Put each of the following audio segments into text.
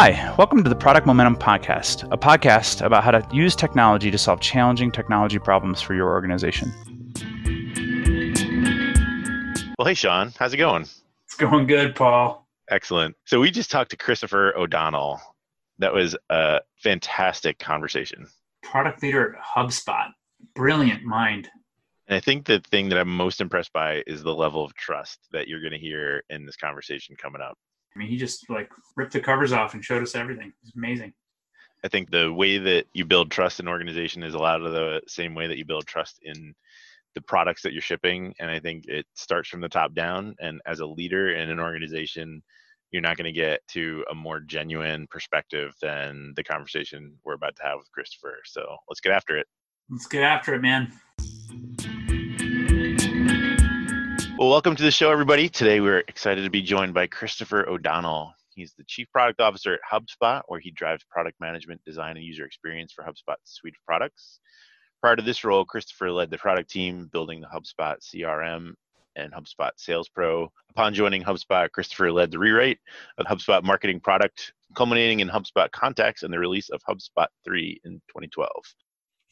Hi, welcome to the Product Momentum Podcast, a podcast about how to use technology to solve challenging technology problems for your organization. Well, hey, Sean, how's it going? It's going good, Paul. Excellent. So, we just talked to Christopher O'Donnell. That was a fantastic conversation. Product leader at HubSpot. Brilliant mind. And I think the thing that I'm most impressed by is the level of trust that you're going to hear in this conversation coming up. I mean, he just like ripped the covers off and showed us everything. It's amazing. I think the way that you build trust in organization is a lot of the same way that you build trust in the products that you're shipping. And I think it starts from the top down. And as a leader in an organization, you're not going to get to a more genuine perspective than the conversation we're about to have with Christopher. So let's get after it. Let's get after it, man. Well, welcome to the show, everybody. Today we're excited to be joined by Christopher O'Donnell. He's the Chief Product Officer at HubSpot, where he drives product management, design, and user experience for HubSpot's suite of products. Prior to this role, Christopher led the product team building the HubSpot CRM and HubSpot Sales Pro. Upon joining HubSpot, Christopher led the rewrite of HubSpot marketing product, culminating in HubSpot Contacts and the release of HubSpot 3 in 2012.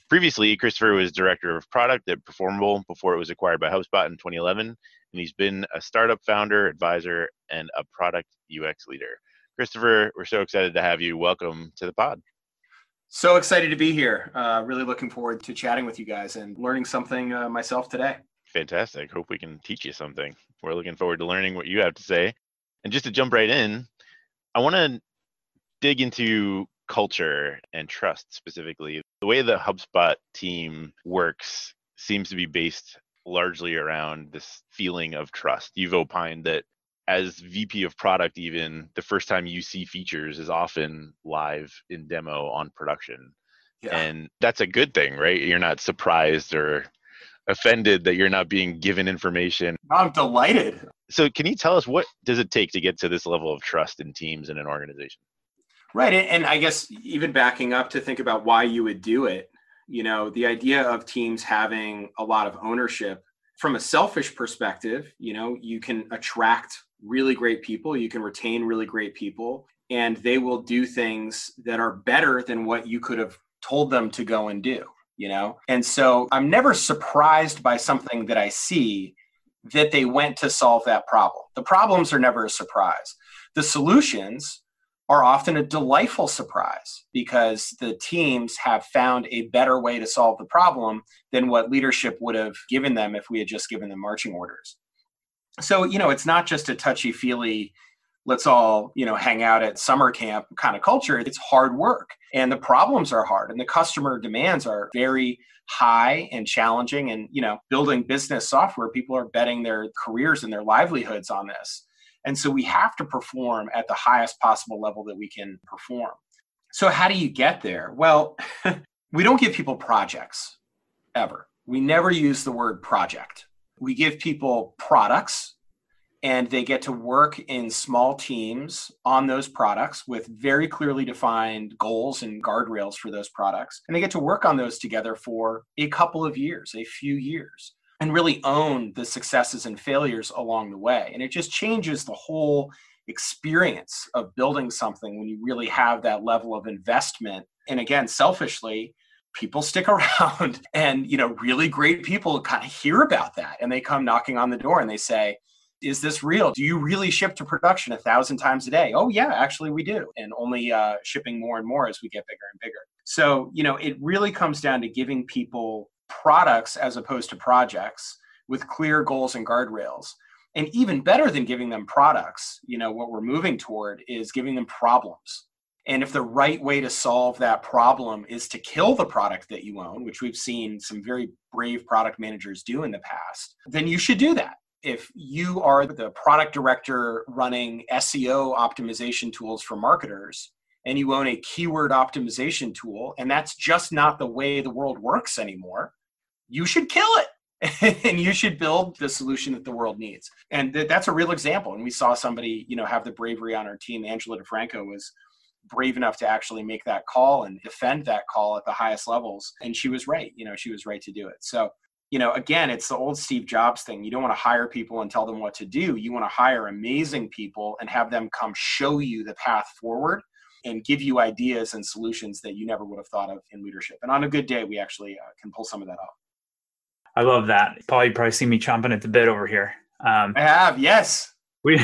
Previously, Christopher was director of product at Performable before it was acquired by HubSpot in 2011, and he's been a startup founder, advisor, and a product UX leader. Christopher, we're so excited to have you. Welcome to the pod. So excited to be here. Uh, really looking forward to chatting with you guys and learning something uh, myself today. Fantastic. Hope we can teach you something. We're looking forward to learning what you have to say. And just to jump right in, I want to dig into culture and trust specifically. The way the HubSpot team works seems to be based largely around this feeling of trust. You've opined that as VP of product, even the first time you see features is often live in demo on production. Yeah. And that's a good thing, right? You're not surprised or offended that you're not being given information. I'm delighted. So, can you tell us what does it take to get to this level of trust in teams in an organization? Right. And I guess even backing up to think about why you would do it, you know, the idea of teams having a lot of ownership from a selfish perspective, you know, you can attract really great people, you can retain really great people, and they will do things that are better than what you could have told them to go and do, you know? And so I'm never surprised by something that I see that they went to solve that problem. The problems are never a surprise. The solutions are often a delightful surprise because the teams have found a better way to solve the problem than what leadership would have given them if we had just given them marching orders. So, you know, it's not just a touchy feely, let's all, you know, hang out at summer camp kind of culture. It's hard work and the problems are hard and the customer demands are very high and challenging. And, you know, building business software, people are betting their careers and their livelihoods on this. And so we have to perform at the highest possible level that we can perform. So, how do you get there? Well, we don't give people projects ever. We never use the word project. We give people products and they get to work in small teams on those products with very clearly defined goals and guardrails for those products. And they get to work on those together for a couple of years, a few years and really own the successes and failures along the way. And it just changes the whole experience of building something when you really have that level of investment. And again, selfishly, people stick around and you know really great people kind of hear about that and they come knocking on the door and they say is this real do you really ship to production a thousand times a day oh yeah actually we do and only uh, shipping more and more as we get bigger and bigger so you know it really comes down to giving people products as opposed to projects with clear goals and guardrails. And even better than giving them products, you know, what we're moving toward is giving them problems. And if the right way to solve that problem is to kill the product that you own, which we've seen some very brave product managers do in the past, then you should do that. If you are the product director running SEO optimization tools for marketers, and you own a keyword optimization tool, and that's just not the way the world works anymore, you should kill it. and you should build the solution that the world needs. And th- that's a real example. And we saw somebody, you know, have the bravery on our team. Angela DeFranco was brave enough to actually make that call and defend that call at the highest levels. And she was right. You know, she was right to do it. So, you know, again, it's the old Steve Jobs thing. You don't want to hire people and tell them what to do. You want to hire amazing people and have them come show you the path forward and give you ideas and solutions that you never would have thought of in leadership. And on a good day, we actually uh, can pull some of that off. I love that. Paul, you probably see me chomping at the bit over here. Um, I have, yes. We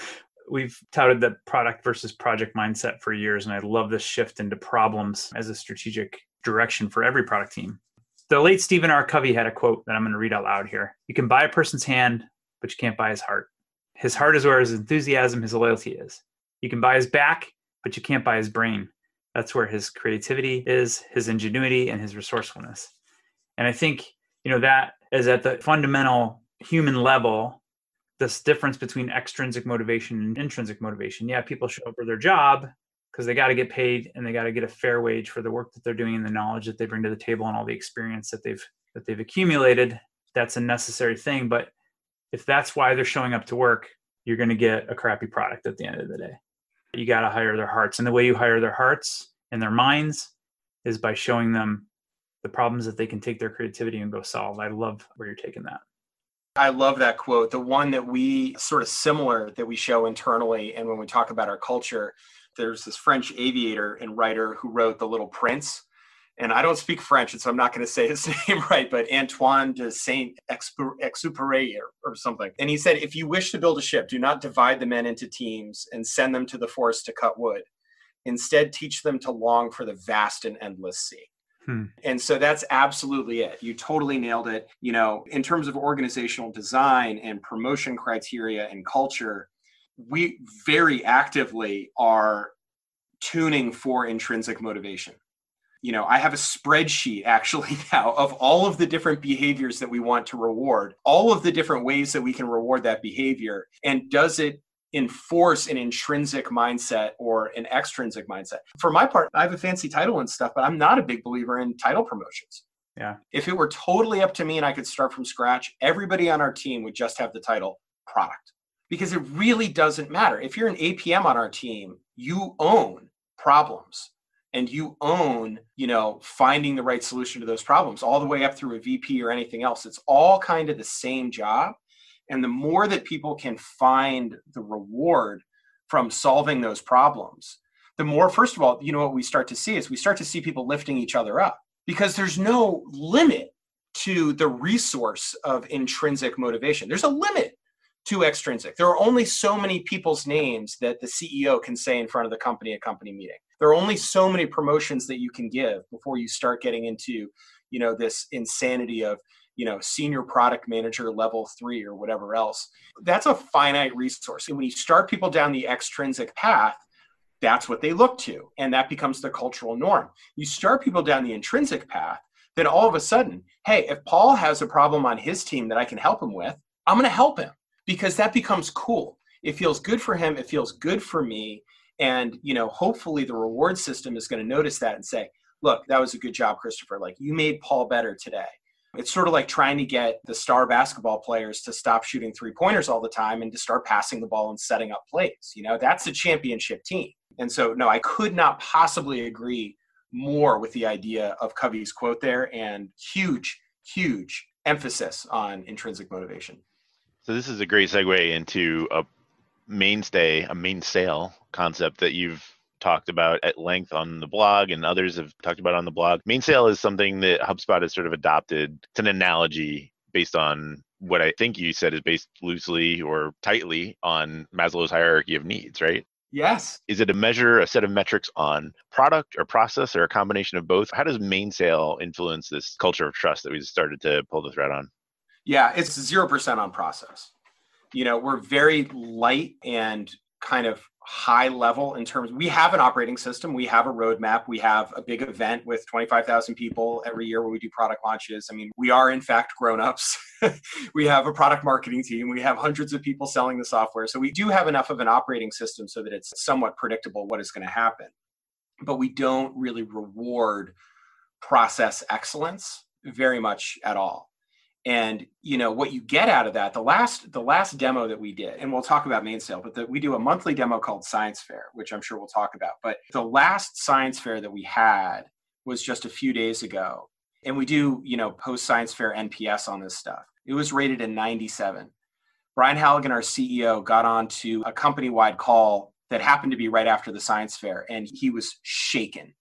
we've touted the product versus project mindset for years, and I love this shift into problems as a strategic direction for every product team. The late Stephen R. Covey had a quote that I'm going to read out loud here. You can buy a person's hand, but you can't buy his heart. His heart is where his enthusiasm, his loyalty is. You can buy his back, but you can't buy his brain. That's where his creativity is, his ingenuity, and his resourcefulness. And I think, you know, that is at the fundamental human level, this difference between extrinsic motivation and intrinsic motivation. Yeah, people show up for their job because they got to get paid and they got to get a fair wage for the work that they're doing and the knowledge that they bring to the table and all the experience that they've that they've accumulated. That's a necessary thing. But if that's why they're showing up to work, you're going to get a crappy product at the end of the day. You got to hire their hearts. And the way you hire their hearts and their minds is by showing them the problems that they can take their creativity and go solve. I love where you're taking that. I love that quote. The one that we sort of similar that we show internally and when we talk about our culture, there's this French aviator and writer who wrote The Little Prince and I don't speak French, and so I'm not going to say his name right, but Antoine de Saint Exupéry or, or something. And he said, if you wish to build a ship, do not divide the men into teams and send them to the forest to cut wood. Instead, teach them to long for the vast and endless sea. Hmm. And so that's absolutely it. You totally nailed it. You know, in terms of organizational design and promotion criteria and culture, we very actively are tuning for intrinsic motivation you know i have a spreadsheet actually now of all of the different behaviors that we want to reward all of the different ways that we can reward that behavior and does it enforce an intrinsic mindset or an extrinsic mindset. For my part i have a fancy title and stuff but i'm not a big believer in title promotions. Yeah. If it were totally up to me and i could start from scratch everybody on our team would just have the title product. Because it really doesn't matter. If you're an apm on our team you own problems. And you own you know finding the right solution to those problems all the way up through a vp or anything else. It's all kind of the same job and the more that people can find the reward from solving those problems the more first of all you know what we start to see is we start to see people lifting each other up because there's no limit to the resource of intrinsic motivation. There's a limit to extrinsic. There are only so many people's names that the ceo can say in front of the company at company meeting. There are only so many promotions that you can give before you start getting into you know this insanity of you know senior product manager level three or whatever else that's a finite resource. And when you start people down the extrinsic path that's what they look to and that becomes the cultural norm. You start people down the intrinsic path then all of a sudden hey if paul has a problem on his team that i can help him with i'm going to help him because that becomes cool. It feels good for him it feels good for me and you know hopefully the reward system is going to notice that and say look that was a good job christopher. Like you made paul better today it's sort of like trying to get the star basketball players to stop shooting three pointers all the time and to start passing the ball and setting up plays you know? That's a championship team. And so no i could not possibly agree more with the idea of covey's quote there and huge huge emphasis on intrinsic motivation. So this is a great segue into a mainstay, a mainsail concept that you've talked about at length on the blog and others have talked about on the blog. Mainsail is something that HubSpot has sort of adopted. It's an analogy based on what I think you said is based loosely or tightly on Maslow's hierarchy of needs, right? Yes. Is it a measure, a set of metrics on product or process or a combination of both? How does Mainsail influence this culture of trust that we started to pull the thread on? Yeah, it's 0% on process you know we're very light and kind of high level in terms we have an operating system we have a roadmap we have a big event with 25000 people every year where we do product launches. I mean we are in fact grown-ups. We have a product marketing team we have hundreds of people selling the software. So we do have enough of an operating system so that it's somewhat predictable what is going to happen. But we don't really reward process excellence very much at all and you know what you get out of that the last the last demo that we did and we'll talk about mainsail but the, we do a monthly demo called science fair which i'm sure we'll talk about. But the last science fair that we had was just a few days ago. And we do you know post science fair nps on this stuff. It was rated a 97 brian halligan our ceo got on to a company-wide call that happened to be right after the science fair, and he was shaken,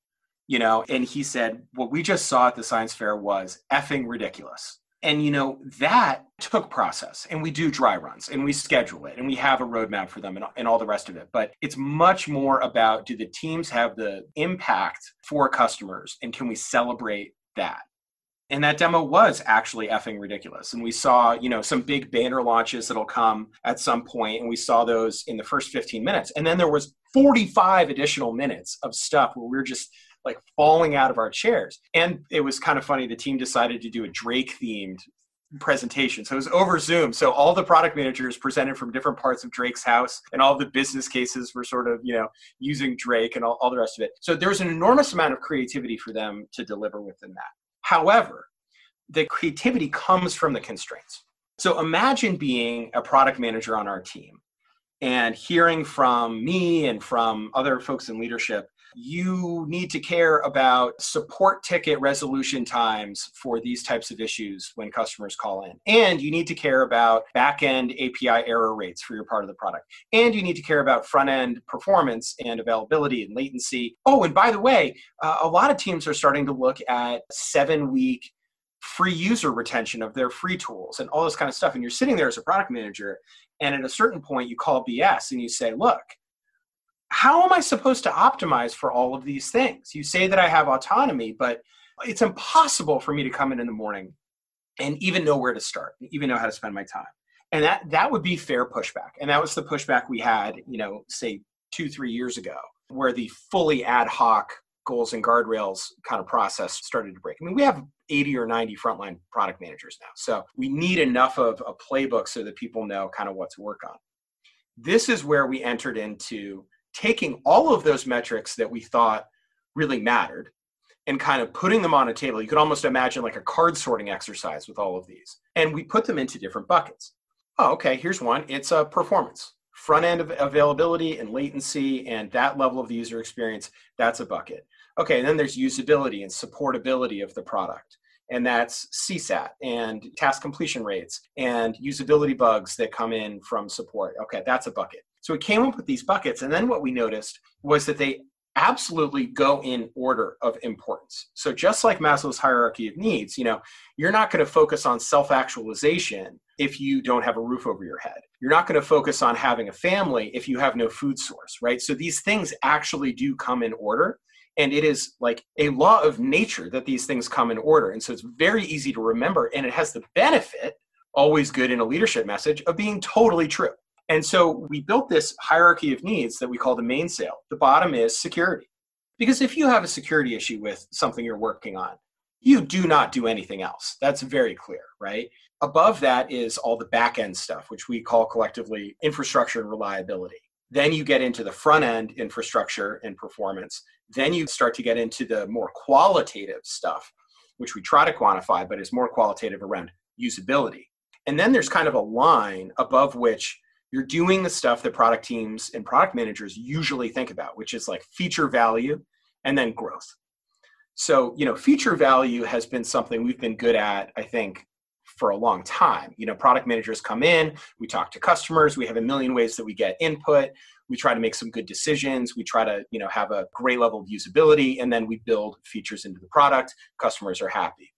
you know, and he said, What we just saw at the science fair was effing ridiculous. And you know, that took process and we do dry runs and we schedule it and we have a roadmap for them and, and all the rest of it. But it's much more about do the teams have the impact for customers and can we celebrate that? and that demo was actually effing ridiculous and we saw you know some big banner launches that'll come at some point and we saw those in the first 15 minutes and then there was 45 additional minutes of stuff where we are just like falling out of our chairs. And it was kind of funny the team decided to do a drake themed presentation. So it was over zoom. So all the product managers presented from different parts of drake's house and all the business cases were sort of you know using drake and all, all the rest of it. So there's an enormous amount of creativity for them to deliver within that. However, the creativity comes from the constraints. So imagine being a product manager on our team and hearing from me and from other folks in leadership you need to care about support ticket resolution times for these types of issues when customers call in. And you need to care about back end API error rates for your part of the product. And you need to care about front end performance and availability and latency. Oh, and by the way, uh, a lot of teams are starting to look at seven week free user retention of their free tools and all this kind of stuff. And you're sitting there as a product manager, and at a certain point, you call BS and you say, look, how am I supposed to optimize for all of these things? You say that I have autonomy, but it's impossible for me to come in in the morning and even know where to start, even know how to spend my time. And that that would be fair pushback. And that was the pushback we had, you know, say 2 3 years ago where the fully ad hoc goals and guardrails kind of process started to break. I mean, we have 80 or 90 frontline product managers now. So we need enough of a playbook so that people know kind of what to work on. This is where we entered into taking all of those metrics that we thought really mattered and kind of putting them on a table. You could almost imagine like a card sorting exercise with all of these. And we put them into different buckets. Oh, okay, here's one. It's a performance. Front end availability and latency and that level of the user experience, that's a bucket. Okay, and then there's usability and supportability of the product. And that's CSAT and task completion rates and usability bugs that come in from support. Okay, that's a bucket. So we came up with these buckets. And then what we noticed was that they absolutely go in order of importance. So just like Maslow's hierarchy of needs, you know, you're not going to focus on self-actualization if you don't have a roof over your head. You're not going to focus on having a family if you have no food source, right? So these things actually do come in order. And it is like a law of nature that these things come in order. And so it's very easy to remember. And it has the benefit, always good in a leadership message, of being totally true. And so we built this hierarchy of needs that we call the mainsail. The bottom is security. Because if you have a security issue with something you're working on, you do not do anything else. That's very clear, right? Above that is all the back end stuff, which we call collectively infrastructure and reliability. Then you get into the front end infrastructure and performance. Then you start to get into the more qualitative stuff, which we try to quantify, but is more qualitative around usability. And then there's kind of a line above which you're doing the stuff that product teams and product managers usually think about, which is like feature value and then growth. So, you know, feature value has been something we've been good at, I think, for a long time. You know, product managers come in, we talk to customers, we have a million ways that we get input, we try to make some good decisions, we try to, you know, have a great level of usability, and then we build features into the product, customers are happy.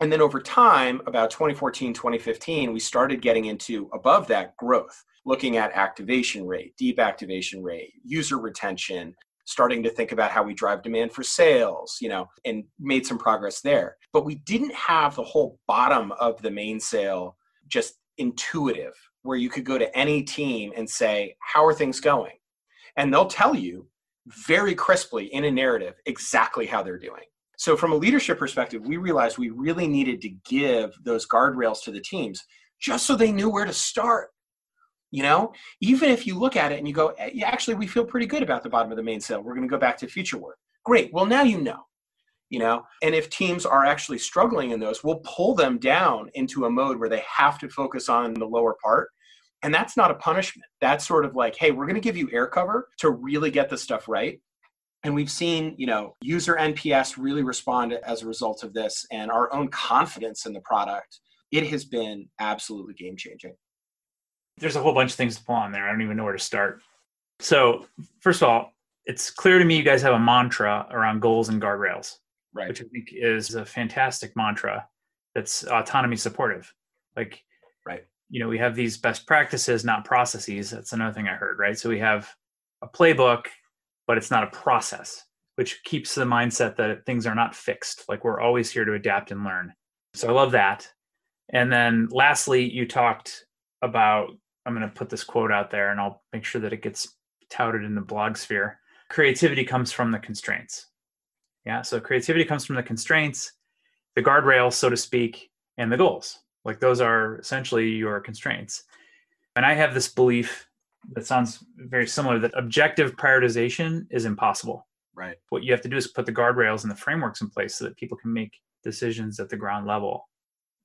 And then over time, about 2014, 2015, we started getting into above that growth looking at activation rate, deep activation rate, user retention, starting to think about how we drive demand for sales, you know, and made some progress there. But we didn't have the whole bottom of the mainsail just intuitive, where you could go to any team and say, How are things going? And they'll tell you very crisply in a narrative exactly how they're doing. So, from a leadership perspective, we realized we really needed to give those guardrails to the teams just so they knew where to start you know? Even if you look at it and you go eh, actually we feel pretty good about the bottom of the mainsail we're going to go back to future work. Great. Well now you know you know? And if teams are actually struggling in those we'll pull them down into a mode where they have to focus on the lower part. And that's not a punishment. That's sort of like hey we're going to give you air cover to really get the stuff right. And we've seen you know user nps really respond as a result of this and our own confidence in the product it has been absolutely game changing there's a whole bunch of things to pull on there. I don't even know where to start. So, first of all, it's clear to me you guys have a mantra around goals and guardrails, Right. which I think is a fantastic mantra that's autonomy supportive. Like, Right. you know, we have these best practices, not processes. That's another thing I heard, right? So we have a playbook, but it's not a process, which keeps the mindset that things are not fixed. Like we're always here to adapt and learn. So I love that. And then lastly, you talked about, I'm going to put this quote out there and I'll make sure that it gets touted in the blog sphere. Creativity comes from the constraints. Yeah. So creativity comes from the constraints, the guardrails, so to speak, and the goals. Like those are essentially your constraints. And I have this belief that sounds very similar that objective prioritization is impossible. Right. What you have to do is put the guardrails and the frameworks in place so that people can make decisions at the ground level.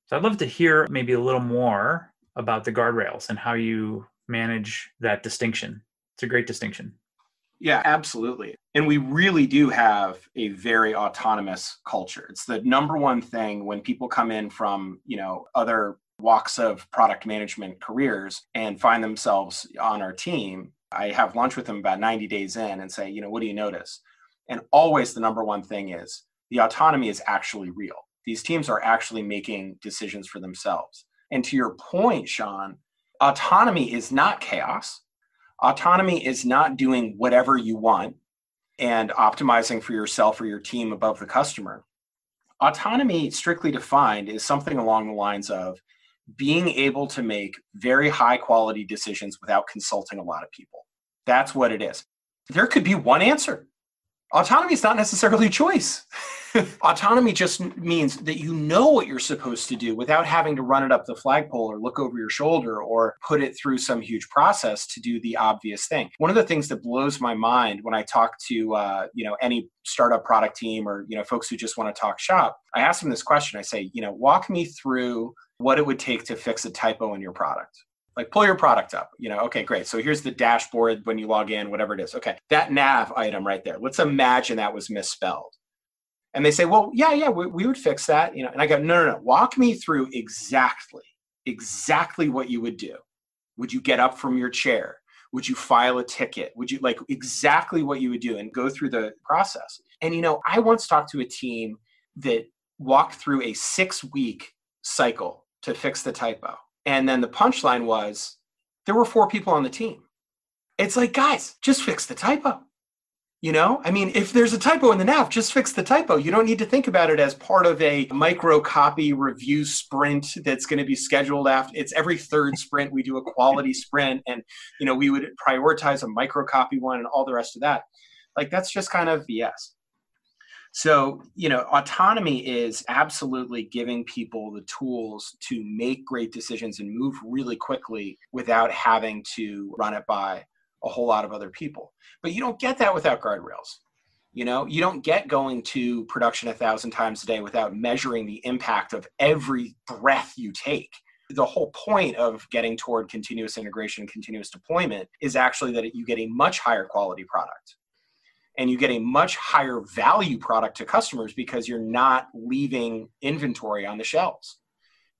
So I'd love to hear maybe a little more about the guardrails and how you manage that distinction. It's a great distinction. Yeah, absolutely. And we really do have a very autonomous culture. It's the number one thing when people come in from, you know, other walks of product management careers and find themselves on our team. I have lunch with them about 90 days in and say, you know, what do you notice? And always the number one thing is the autonomy is actually real. These teams are actually making decisions for themselves. And to your point, Sean, autonomy is not chaos autonomy is not doing whatever you want and optimizing for yourself or your team above the customer. Autonomy, strictly defined, is something along the lines of being able to make very high quality decisions without consulting a lot of people. That's what it is. There could be one answer. Autonomy is not necessarily a choice. Autonomy just means that you know what you're supposed to do without having to run it up the flagpole or look over your shoulder or put it through some huge process to do the obvious thing. One of the things that blows my mind when I talk to uh, you know any startup product team or you know folks who just want to talk shop, I ask them this question. I say, you know, walk me through what it would take to fix a typo in your product like pull your product up you know? Okay great. So here's the dashboard when you log in whatever it is. Okay that nav item right there let's imagine that was misspelled. And they say well yeah yeah we, we would fix that you know? And i go no no no. Walk me through exactly exactly what you would do. Would you get up from your chair? Would you file a ticket? Would you like exactly what you would do and go through the process? And you know i once talked to a team that walked through a six week cycle to fix the typo and then the punchline was there were four people on the team it's like guys just fix the typo you know, I mean, if there's a typo in the nav, just fix the typo. You don't need to think about it as part of a micro copy review sprint that's going to be scheduled after. It's every third sprint we do a quality sprint, and you know we would prioritize a micro copy one and all the rest of that. Like that's just kind of BS. So, you know, autonomy is absolutely giving people the tools to make great decisions and move really quickly without having to run it by a whole lot of other people. But you don't get that without guardrails. You know, you don't get going to production a thousand times a day without measuring the impact of every breath you take. The whole point of getting toward continuous integration, continuous deployment is actually that you get a much higher quality product and you get a much higher value product to customers because you're not leaving inventory on the shelves.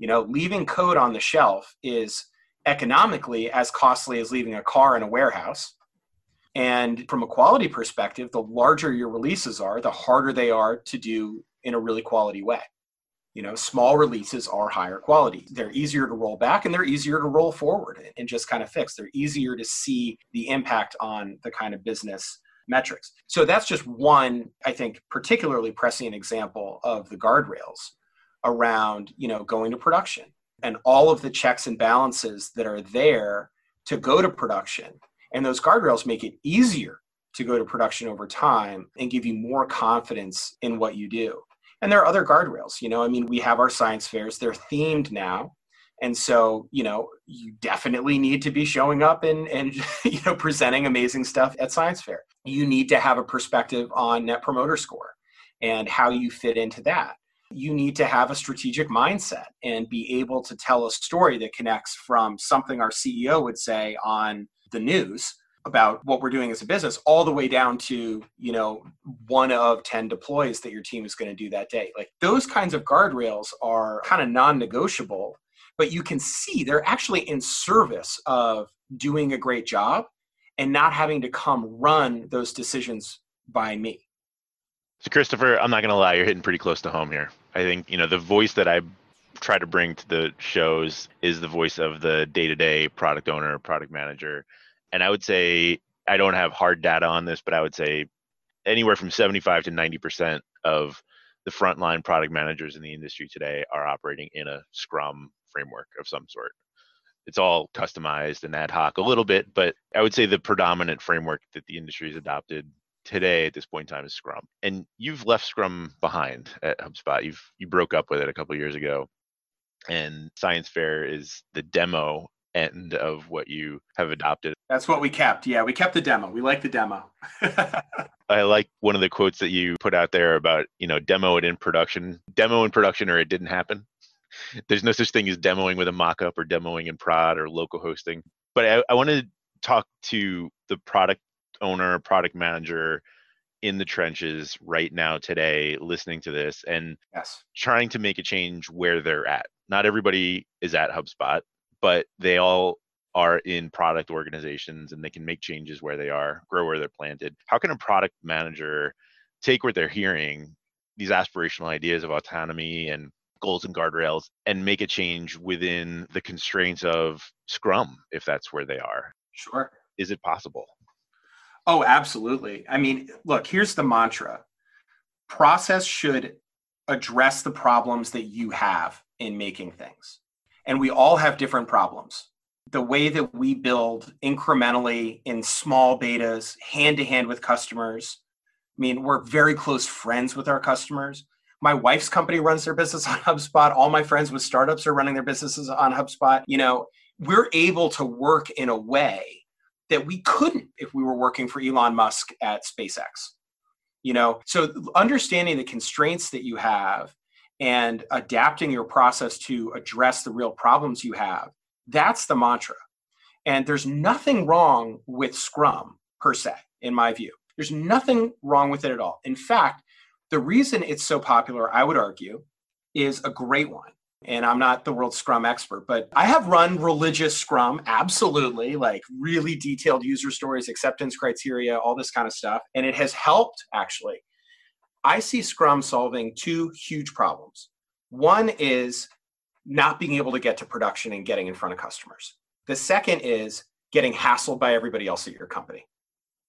You know, leaving code on the shelf is economically as costly as leaving a car in a warehouse. And from a quality perspective, the larger your releases are, the harder they are to do in a really quality way. You know, small releases are higher quality. They're easier to roll back and they're easier to roll forward and just kind of fix. They're easier to see the impact on the kind of business metrics. So that's just one, I think, particularly pressing example of the guardrails around, you know, going to production and all of the checks and balances that are there to go to production. And those guardrails make it easier to go to production over time and give you more confidence in what you do. And there are other guardrails. You know, I mean, we have our science fairs, they're themed now. And so, you know, you definitely need to be showing up and, and you know, presenting amazing stuff at science fair. You need to have a perspective on net promoter score and how you fit into that you need to have a strategic mindset and be able to tell a story that connects from something our CEO would say on the news about what we're doing as a business all the way down to you know one of 10 deploys that your team is going to do that day like those kinds of guardrails are kind of non-negotiable but you can see they're actually in service of doing a great job and not having to come run those decisions by me. So, Christopher, I'm not going to lie, you're hitting pretty close to home here. I think, you know, the voice that I try to bring to the shows is the voice of the day to day product owner, product manager. And I would say, I don't have hard data on this, but I would say anywhere from 75 to 90% of the frontline product managers in the industry today are operating in a Scrum framework of some sort. It's all customized and ad hoc a little bit, but I would say the predominant framework that the industry has adopted today at this point in time is Scrum. And you've left Scrum behind at HubSpot. You've you broke up with it a couple years ago. And Science Fair is the demo end of what you have adopted. That's what we kept. Yeah, we kept the demo. We like the demo. I like one of the quotes that you put out there about, you know, demo it in production, demo in production or it didn't happen. There's no such thing as demoing with a mock-up or demoing in prod or local hosting. But I, I want to talk to the product owner, product manager in the trenches right now today listening to this and yes. trying to make a change where they're at. Not everybody is at HubSpot, but they all are in product organizations and they can make changes where they are, grow where they're planted. How can a product manager take what they're hearing, these aspirational ideas of autonomy and goals and guardrails, and make a change within the constraints of Scrum, if that's where they are? Sure. Is it possible? Oh, absolutely. I mean, look, here's the mantra process should address the problems that you have in making things. And we all have different problems. The way that we build incrementally in small betas, hand to hand with customers. I mean, we're very close friends with our customers. My wife's company runs their business on HubSpot. All my friends with startups are running their businesses on HubSpot. You know, we're able to work in a way that we couldn't if we were working for Elon Musk at SpaceX. You know, so understanding the constraints that you have and adapting your process to address the real problems you have, that's the mantra. And there's nothing wrong with Scrum per se, in my view. There's nothing wrong with it at all. In fact, the reason it's so popular, I would argue, is a great one and I'm not the world Scrum expert, but I have run religious Scrum, absolutely, like really detailed user stories, acceptance criteria, all this kind of stuff. And it has helped actually. I see Scrum solving two huge problems. One is not being able to get to production and getting in front of customers. The second is getting hassled by everybody else at your company.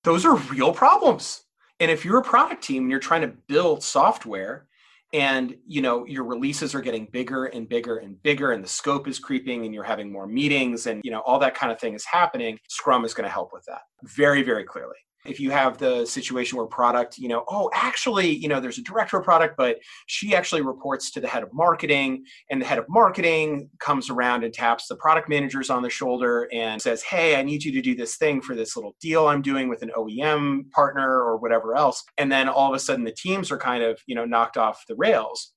Those are real problems. And if you're a product team and you're trying to build software, and you know your releases are getting bigger and bigger and bigger and the scope is creeping and you're having more meetings and you know all that kind of thing is happening scrum is going to help with that very very clearly if you have the situation where product you know oh actually you know there's a director of product but she actually reports to the head of marketing and the head of marketing comes around and taps the product managers on the shoulder and says hey i need you to do this thing for this little deal i'm doing with an oem partner or whatever else and then all of a sudden the teams are kind of you know knocked off the rails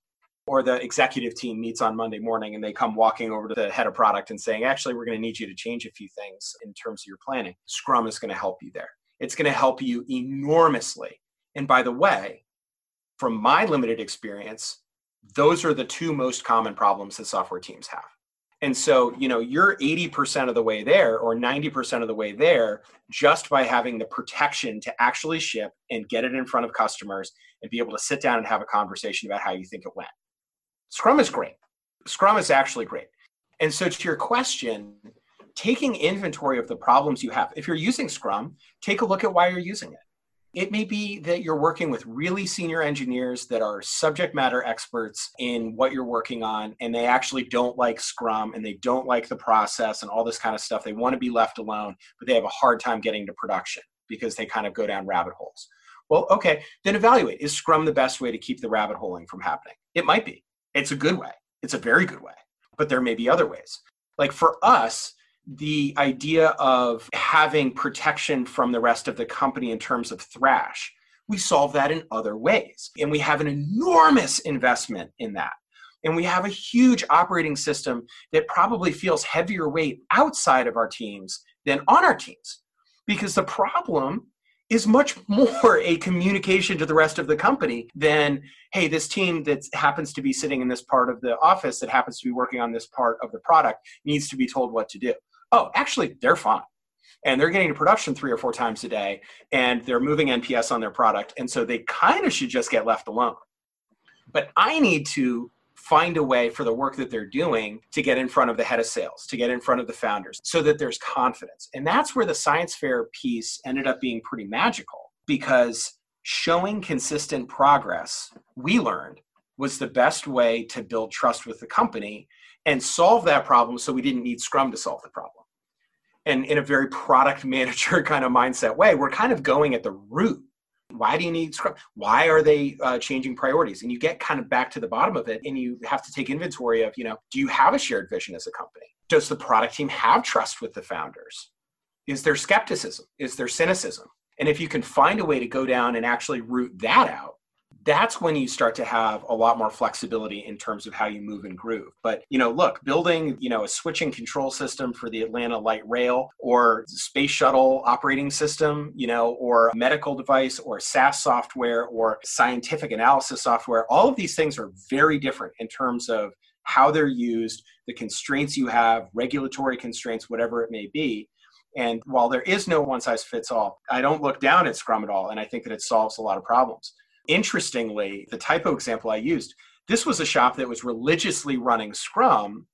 or the executive team meets on Monday morning and they come walking over to the head of product and saying, actually, we're going to need you to change a few things in terms of your planning. Scrum is going to help you there. It's going to help you enormously. And by the way, from my limited experience, those are the two most common problems that software teams have. And so, you know, you're 80% of the way there or 90% of the way there just by having the protection to actually ship and get it in front of customers and be able to sit down and have a conversation about how you think it went. Scrum is great. Scrum is actually great. And so, to your question, taking inventory of the problems you have. If you're using Scrum, take a look at why you're using it. It may be that you're working with really senior engineers that are subject matter experts in what you're working on, and they actually don't like Scrum and they don't like the process and all this kind of stuff. They want to be left alone, but they have a hard time getting to production because they kind of go down rabbit holes. Well, okay, then evaluate is Scrum the best way to keep the rabbit holing from happening? It might be. It's a good way, it's a very good way, but there may be other ways. Like for us, the idea of having protection from the rest of the company in terms of thrash. We solve that in other ways and we have an enormous investment in that. And we have a huge operating system that probably feels heavier weight outside of our teams than on our teams. Because the problem is much more a communication to the rest of the company than hey this team that happens to be sitting in this part of the office that happens to be working on this part of the product needs to be told what to do oh, actually, they're fine. and they're getting to production three or four times a day and they're moving NPS on their product. And so they kind of should just get left alone. But I need to find a way for the work that they're doing to get in front of the head of sales, to get in front of the founders, so that there's confidence. And that's where the science fair piece ended up being pretty magical because showing consistent progress, we learned, was the best way to build trust with the company and solve that problem so we didn't need Scrum to solve the problem. And in a very product manager kind of mindset way, we're kind of going at the root. Why do you need scrum why are they uh, changing priorities? And you get kind of back to the bottom of it and you have to take inventory of you know do you have a shared vision as a company? Does the product team have trust with the founders? Is there skepticism? Is there cynicism? And if you can find a way to go down and actually root that out that's when you start to have a lot more flexibility in terms of how you move and groove. But, you know, look, building, you know, a switching control system for the Atlanta light rail or space shuttle operating system, you know, or medical device or SaaS software or scientific analysis software, all of these things are very different in terms of how they're used, the constraints you have, regulatory constraints, whatever it may be. And while there is no one size fits all, I don't look down at Scrum at all. And I think that it solves a lot of problems. Interestingly, the typo example I used, this was a shop that was religiously running Scrum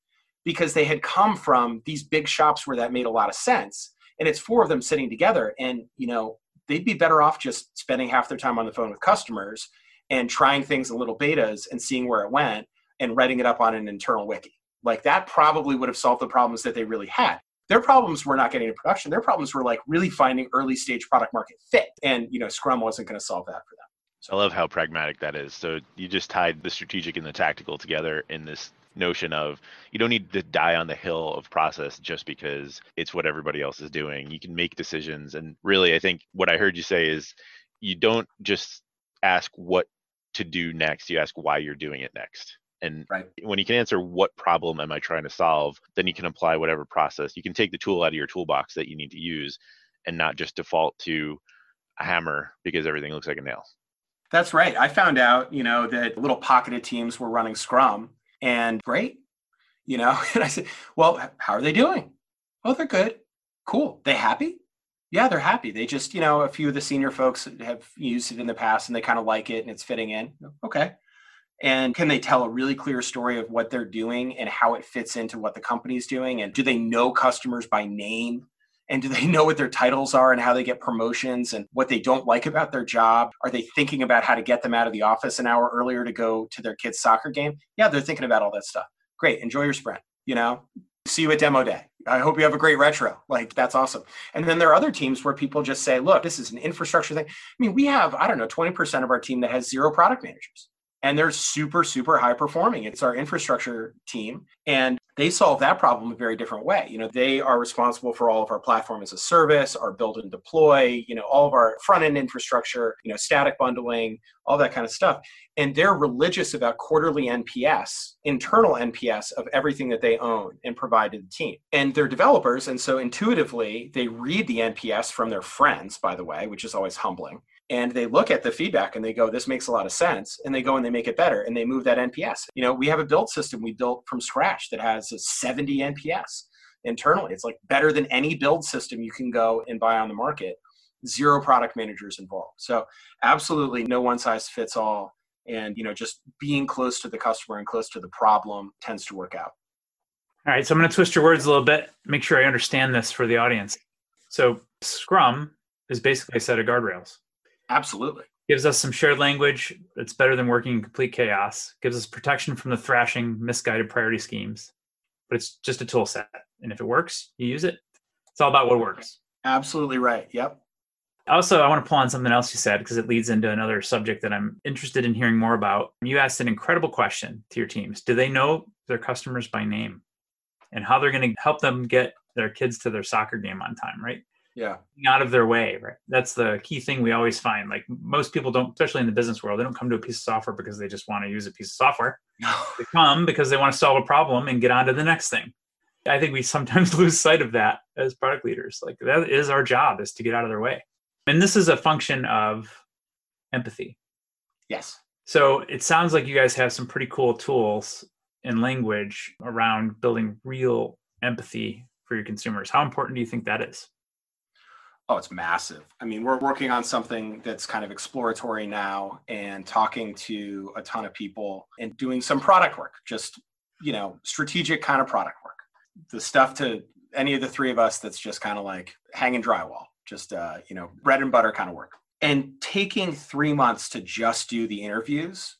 because they had come from these big shops where that made a lot of sense. And it's four of them sitting together. And, you know, they'd be better off just spending half their time on the phone with customers and trying things in little betas and seeing where it went and writing it up on an internal wiki. Like that probably would have solved the problems that they really had. Their problems were not getting into production. Their problems were like really finding early stage product market fit. And, you know, Scrum wasn't going to solve that for them. I love how pragmatic that is. So you just tied the strategic and the tactical together in this notion of you don't need to die on the hill of process just because it's what everybody else is doing. You can make decisions. And really, I think what I heard you say is you don't just ask what to do next, you ask why you're doing it next. And right. when you can answer what problem am I trying to solve, then you can apply whatever process. You can take the tool out of your toolbox that you need to use and not just default to a hammer because everything looks like a nail. That's right. I found out, you know, that little pocketed teams were running Scrum and great, you know. And I said, well, how are they doing? Oh, they're good. Cool. They happy? Yeah, they're happy. They just, you know, a few of the senior folks have used it in the past and they kind of like it and it's fitting in. Okay. And can they tell a really clear story of what they're doing and how it fits into what the company's doing? And do they know customers by name? And do they know what their titles are and how they get promotions and what they don't like about their job? Are they thinking about how to get them out of the office an hour earlier to go to their kids soccer game? Yeah they're thinking about all that stuff. Great enjoy your sprint you know? See you at demo day. I hope you have a great retro. Like that's awesome. And then there are other teams where people just say look this is an infrastructure thing. I mean we have i don't know 20% of our team that has zero product managers. And they're super super high performing. It's our infrastructure team. And they solve that problem a very different way. You know, they are responsible for all of our platform as a service, our build and deploy, you know, all of our front end infrastructure, you know, static bundling, all that kind of stuff. And they're religious about quarterly NPS, internal NPS of everything that they own and provide to the team. And they're developers. And so intuitively, they read the NPS from their friends, by the way, which is always humbling and they look at the feedback and they go this makes a lot of sense and they go and they make it better and they move that nps you know we have a build system we built from scratch that has a 70 nps internally. It's like better than any build system you can go and buy on the market. Zero product managers involved. So absolutely no one size fits all and you know just being close to the customer and close to the problem tends to work out. All right so i'm going to twist your words a little bit make sure i understand this for the audience. So scrum is basically a set of guardrails Absolutely. Gives us some shared language It's better than working in complete chaos. Gives us protection from the thrashing, misguided priority schemes. But it's just a tool set. And if it works, you use it. It's all about what works. Absolutely right. Yep. Also, I want to pull on something else you said because it leads into another subject that I'm interested in hearing more about. You asked an incredible question to your teams. Do they know their customers by name and how they're going to help them get their kids to their soccer game on time, right? Yeah. out of their way right? That's the key thing we always find like most people don't especially in the business world they don't come to a piece of software because they just want to use a piece of software. They come because they want to solve a problem and get on to the next thing. I think we sometimes lose sight of that as product leaders like that is our job is to get out of their way. And this is a function of empathy. Yes. So it sounds like you guys have some pretty cool tools and language around building real empathy for your consumers. How important do you think that is Oh, it's massive. I mean, we're working on something that's kind of exploratory now and talking to a ton of people and doing some product work, just, you know, strategic kind of product work. The stuff to any of the three of us that's just kind of like hanging drywall, just, uh, you know, bread and butter kind of work. And taking three months to just do the interviews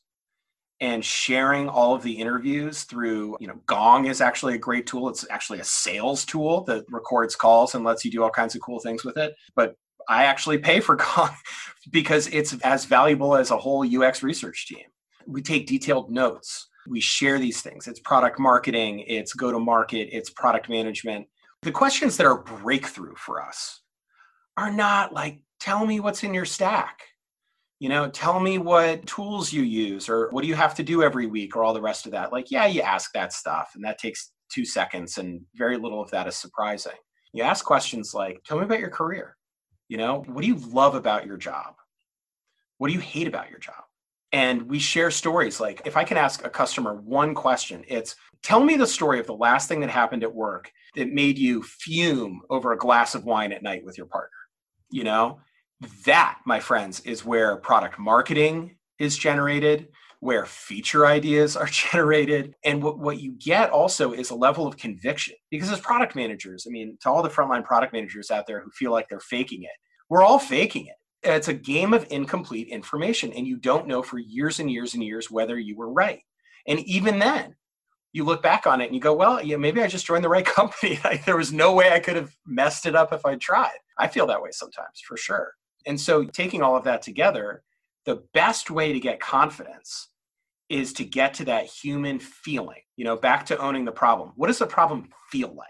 and sharing all of the interviews through you know gong is actually a great tool. It's actually a sales tool that records calls and lets you do all kinds of cool things with it. But i actually pay for gong because it's as valuable as a whole ux research team. We take detailed notes. We share these things. It's product marketing. It's go to market it's product management. The questions that are breakthrough for us are not like tell me what's in your stack you know tell me what tools you use or what do you have to do every week or all the rest of that. Like yeah you ask that stuff and that takes two seconds and very little of that is surprising. You ask questions like tell me about your career. You know what do you love about your job? What do you hate about your job? And we share stories. Like if i can ask a customer one question it's tell me the story of the last thing that happened at work that made you fume over a glass of wine at night with your partner. You know that, my friends, is where product marketing is generated, where feature ideas are generated. And what, what you get also is a level of conviction. Because as product managers, I mean, to all the frontline product managers out there who feel like they're faking it, we're all faking it. It's a game of incomplete information, and you don't know for years and years and years whether you were right. And even then, you look back on it and you go, well, yeah, maybe I just joined the right company. there was no way I could have messed it up if I tried. I feel that way sometimes, for sure. And so, taking all of that together, the best way to get confidence is to get to that human feeling, you know, back to owning the problem. What does the problem feel like?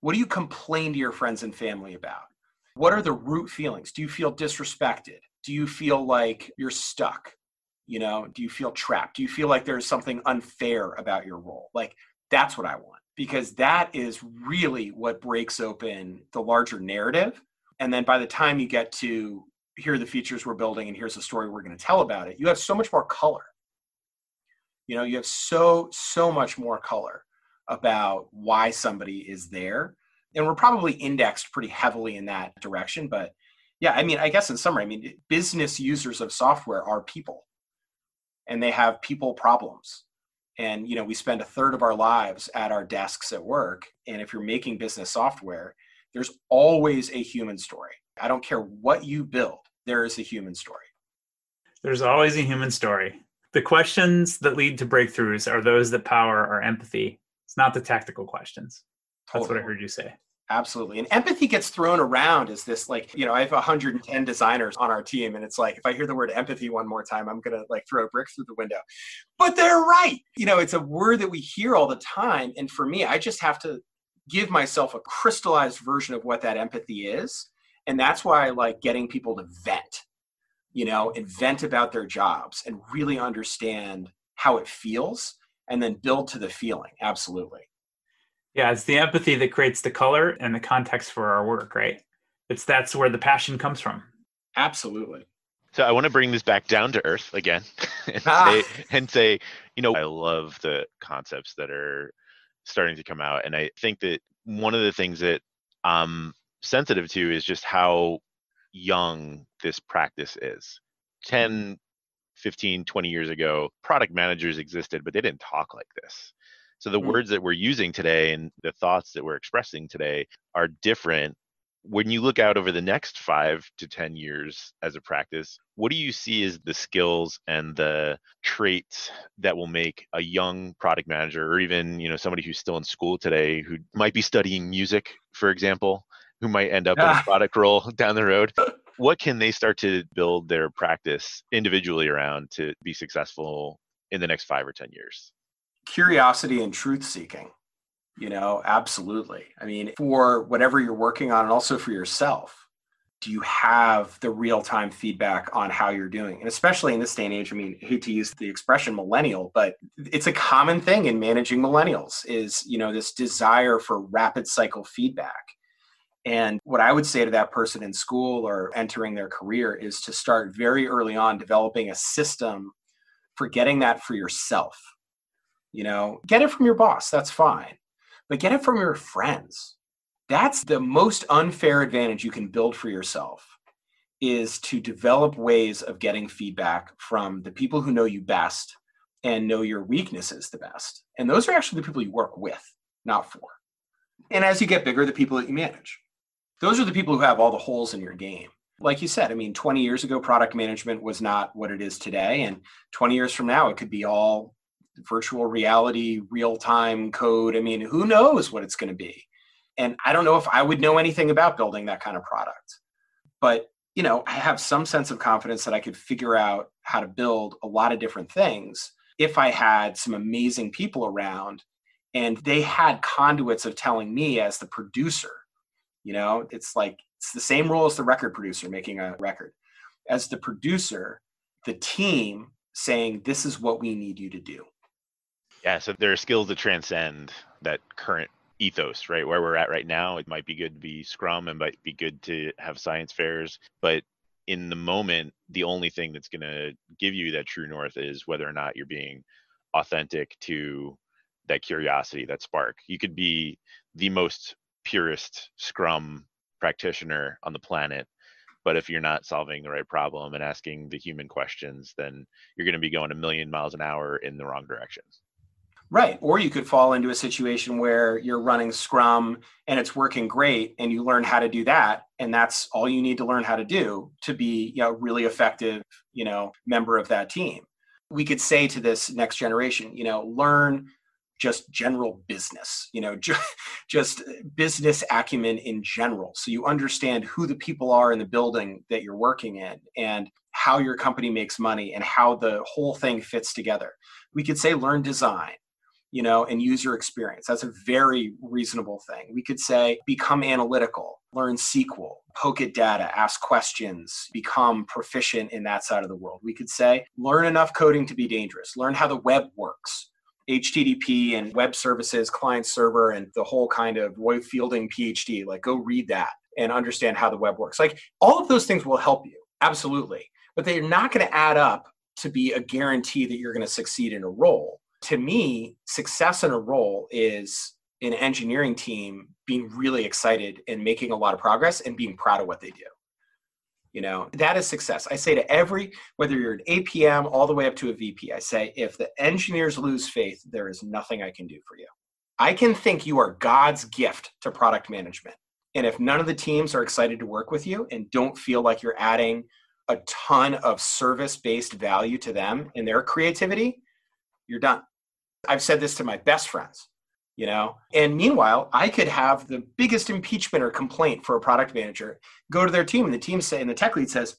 What do you complain to your friends and family about? What are the root feelings? Do you feel disrespected? Do you feel like you're stuck? You know, do you feel trapped? Do you feel like there's something unfair about your role? Like, that's what I want because that is really what breaks open the larger narrative and then by the time you get to here are the features we're building and here's the story we're going to tell about it you have so much more color. You know you have so so much more color about why somebody is there and we're probably indexed pretty heavily in that direction but yeah i mean i guess in summary i mean business users of software are people and they have people problems and you know we spend a third of our lives at our desks at work and if you're making business software there's always a human story. I don't care what you build, there is a human story. There's always a human story. The questions that lead to breakthroughs are those that power our empathy. It's not the tactical questions. That's totally. what I heard you say. Absolutely. And empathy gets thrown around as this like, you know, I have 110 designers on our team and it's like if I hear the word empathy one more time, I'm going to like throw a brick through the window. But they're right. You know, it's a word that we hear all the time and for me, I just have to give myself a crystallized version of what that empathy is. And that's why I like getting people to vent, you know, and vent about their jobs and really understand how it feels and then build to the feeling. Absolutely. Yeah, it's the empathy that creates the color and the context for our work, right? It's that's where the passion comes from. Absolutely. So I want to bring this back down to earth again and, ah. say, and say, you know, I love the concepts that are starting to come out. And I think that one of the things that I'm sensitive to is just how young this practice is. 10, 15, 20 years ago, product managers existed, but they didn't talk like this. So the mm-hmm. words that we're using today and the thoughts that we're expressing today are different when you look out over the next five to 10 years as a practice, what do you see as the skills and the traits that will make a young product manager or even, you know, somebody who's still in school today who might be studying music, for example, who might end up in a ah. product role down the road? What can they start to build their practice individually around to be successful in the next five or 10 years? Curiosity and truth seeking you know, absolutely. I mean, for whatever you're working on and also for yourself, do you have the real time feedback on how you're doing? And especially in this day and age, I mean, I hate to use the expression millennial, but it's a common thing in managing millennials is, you know, this desire for rapid cycle feedback. And what I would say to that person in school or entering their career is to start very early on developing a system for getting that for yourself. You know, get it from your boss, that's fine but get it from your friends. That's the most unfair advantage you can build for yourself is to develop ways of getting feedback from the people who know you best and know your weaknesses the best. And those are actually the people you work with, not for. And as you get bigger, the people that you manage. Those are the people who have all the holes in your game. Like you said, I mean, 20 years ago, product management was not what it is today. And 20 years from now, it could be all virtual reality, real time code. I mean, who knows what it's going to be? And I don't know if I would know anything about building that kind of product. But you know, I have some sense of confidence that I could figure out how to build a lot of different things if I had some amazing people around and they had conduits of telling me as the producer, you know, it's like it's the same role as the record producer making a record. As the producer, the team saying, this is what we need you to do. Yeah, so there are skills that transcend that current ethos, right? Where we're at right now, it might be good to be Scrum and might be good to have science fairs, but in the moment, the only thing that's going to give you that true north is whether or not you're being authentic to that curiosity, that spark. You could be the most purest Scrum practitioner on the planet, but if you're not solving the right problem and asking the human questions, then you're going to be going a million miles an hour in the wrong direction. Right. Or you could fall into a situation where you're running Scrum and it's working great and you learn how to do that. And that's all you need to learn how to do to be you know, really effective, you know, member of that team. We could say to this next generation, you know, learn just general business, you know, just business acumen in general. So you understand who the people are in the building that you're working in and how your company makes money and how the whole thing fits together. We could say learn design you know, and user experience. That's a very reasonable thing. We could say become analytical, learn SQL, poke at data, ask questions, become proficient in that side of the world. We could say learn enough coding to be dangerous, learn how the web works. HTTP and web services, client server, and the whole kind of Roy Fielding PhD. Like, go read that and understand how the web works. Like, all of those things will help you, absolutely. But they're not going to add up to be a guarantee that you're going to succeed in a role to me, success in a role is an engineering team being really excited and making a lot of progress and being proud of what they do. You know, that is success. I say to every, whether you're an APM all the way up to a VP, I say, if the engineers lose faith, there is nothing I can do for you. I can think you are God's gift to product management. And if none of the teams are excited to work with you and don't feel like you're adding a ton of service based value to them and their creativity, you're done. I've said this to my best friends, you know, and meanwhile, I could have the biggest impeachment or complaint for a product manager go to their team, and the team say, and the tech lead says,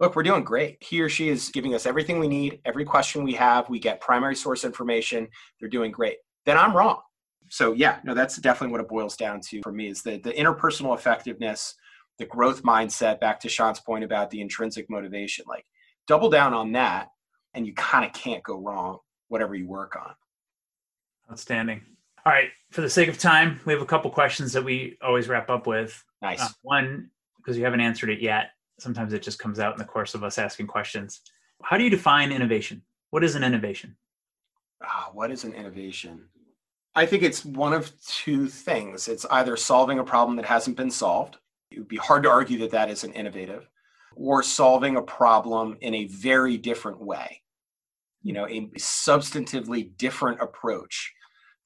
Look, we're doing great. He or she is giving us everything we need, every question we have. We get primary source information. They're doing great. Then I'm wrong. So, yeah, no, that's definitely what it boils down to for me is the, the interpersonal effectiveness, the growth mindset, back to Sean's point about the intrinsic motivation. Like, double down on that, and you kind of can't go wrong whatever you work on. Outstanding. All right. For the sake of time, we have a couple questions that we always wrap up with. Nice. Uh, one, because you haven't answered it yet. Sometimes it just comes out in the course of us asking questions. How do you define innovation? What is an innovation? Ah, what is an innovation? I think it's one of two things. It's either solving a problem that hasn't been solved. It would be hard to argue that that isn't innovative, or solving a problem in a very different way you know a substantively different approach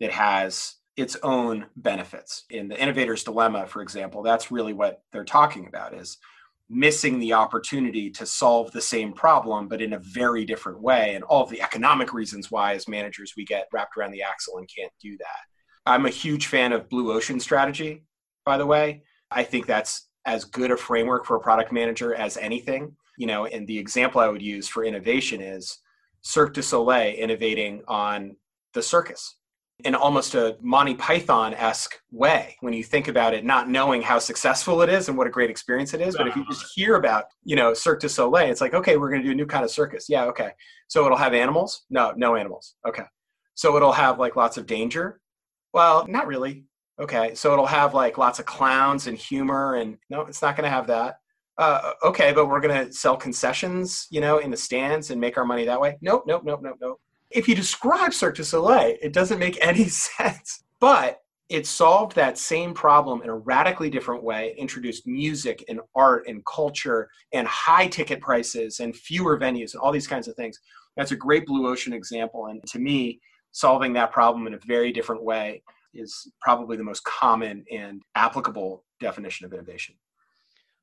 that has its own benefits. In the innovator's dilemma for example that's really what they're talking about is missing the opportunity to solve the same problem but in a very different way. And all of the economic reasons why as managers we get wrapped around the axle and can't do that. I'm a huge fan of blue ocean strategy by the way. I think that's as good a framework for a product manager as anything. You know and the example i would use for innovation is Cirque du Soleil innovating on the circus in almost a Monty Python esque way when you think about it, not knowing how successful it is and what a great experience it is. But if you just hear about, you know, Cirque du Soleil, it's like, okay, we're going to do a new kind of circus. Yeah, okay. So it'll have animals? No, no animals. Okay. So it'll have like lots of danger? Well, not really. Okay. So it'll have like lots of clowns and humor and no, it's not going to have that uh, okay, but we're going to sell concessions, you know, in the stands and make our money that way. Nope, nope, nope, nope, nope. If you describe Cirque du Soleil, it doesn't make any sense. But it solved that same problem in a radically different way, introduced music and art and culture and high ticket prices and fewer venues and all these kinds of things. That's a great blue ocean example. And to me, solving that problem in a very different way is probably the most common and applicable definition of innovation.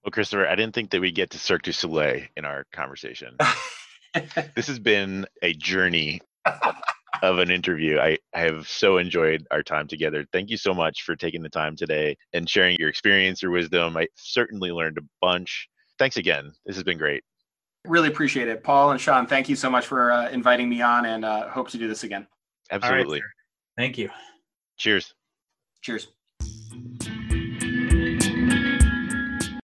Well, Christopher, I didn't think that we'd get to Cirque du Soleil in our conversation. this has been a journey of an interview. I, I have so enjoyed our time together. Thank you so much for taking the time today and sharing your experience, your wisdom. I certainly learned a bunch. Thanks again. This has been great. Really appreciate it. Paul and Sean, thank you so much for uh, inviting me on and uh, hope to do this again. Absolutely. Right, thank you. Cheers. Cheers.